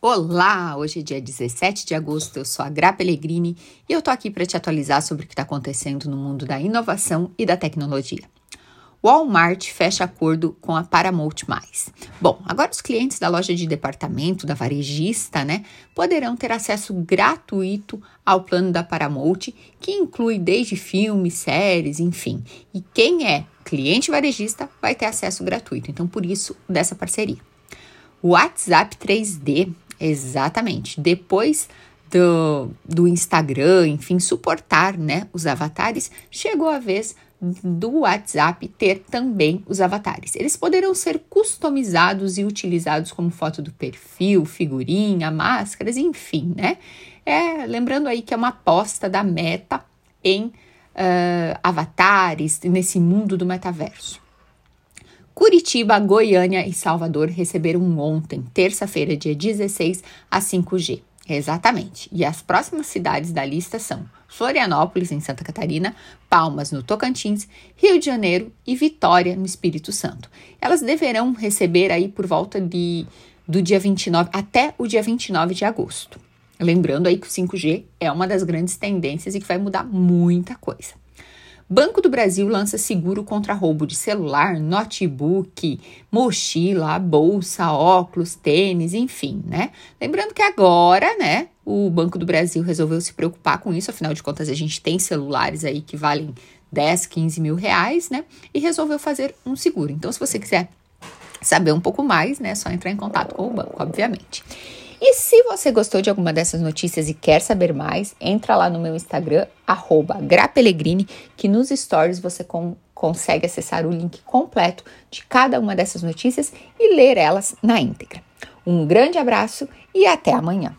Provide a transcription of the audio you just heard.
Olá, hoje é dia 17 de agosto, eu sou a Gra Pellegrini e eu tô aqui para te atualizar sobre o que está acontecendo no mundo da inovação e da tecnologia. Walmart fecha acordo com a Paramount+. Bom, agora os clientes da loja de departamento, da varejista, né, poderão ter acesso gratuito ao plano da Paramount, que inclui desde filmes, séries, enfim. E quem é cliente varejista vai ter acesso gratuito, então por isso dessa parceria. O WhatsApp 3D Exatamente. Depois do, do Instagram, enfim, suportar né, os avatares, chegou a vez do WhatsApp ter também os avatares. Eles poderão ser customizados e utilizados como foto do perfil, figurinha, máscaras, enfim, né? É, lembrando aí que é uma aposta da Meta em uh, avatares nesse mundo do metaverso. Curitiba, Goiânia e Salvador receberam ontem, terça-feira, dia 16, a 5G. Exatamente. E as próximas cidades da lista são Florianópolis, em Santa Catarina, Palmas, no Tocantins, Rio de Janeiro e Vitória, no Espírito Santo. Elas deverão receber aí por volta de, do dia 29 até o dia 29 de agosto. Lembrando aí que o 5G é uma das grandes tendências e que vai mudar muita coisa. Banco do Brasil lança seguro contra roubo de celular, notebook, mochila, bolsa, óculos, tênis, enfim, né? Lembrando que agora, né, o Banco do Brasil resolveu se preocupar com isso, afinal de contas a gente tem celulares aí que valem 10, 15 mil reais, né? E resolveu fazer um seguro. Então, se você quiser saber um pouco mais, né, é só entrar em contato com o banco, obviamente. E se você gostou de alguma dessas notícias e quer saber mais, entra lá no meu Instagram, @grapelegrini, que nos stories você com, consegue acessar o link completo de cada uma dessas notícias e ler elas na íntegra. Um grande abraço e até amanhã!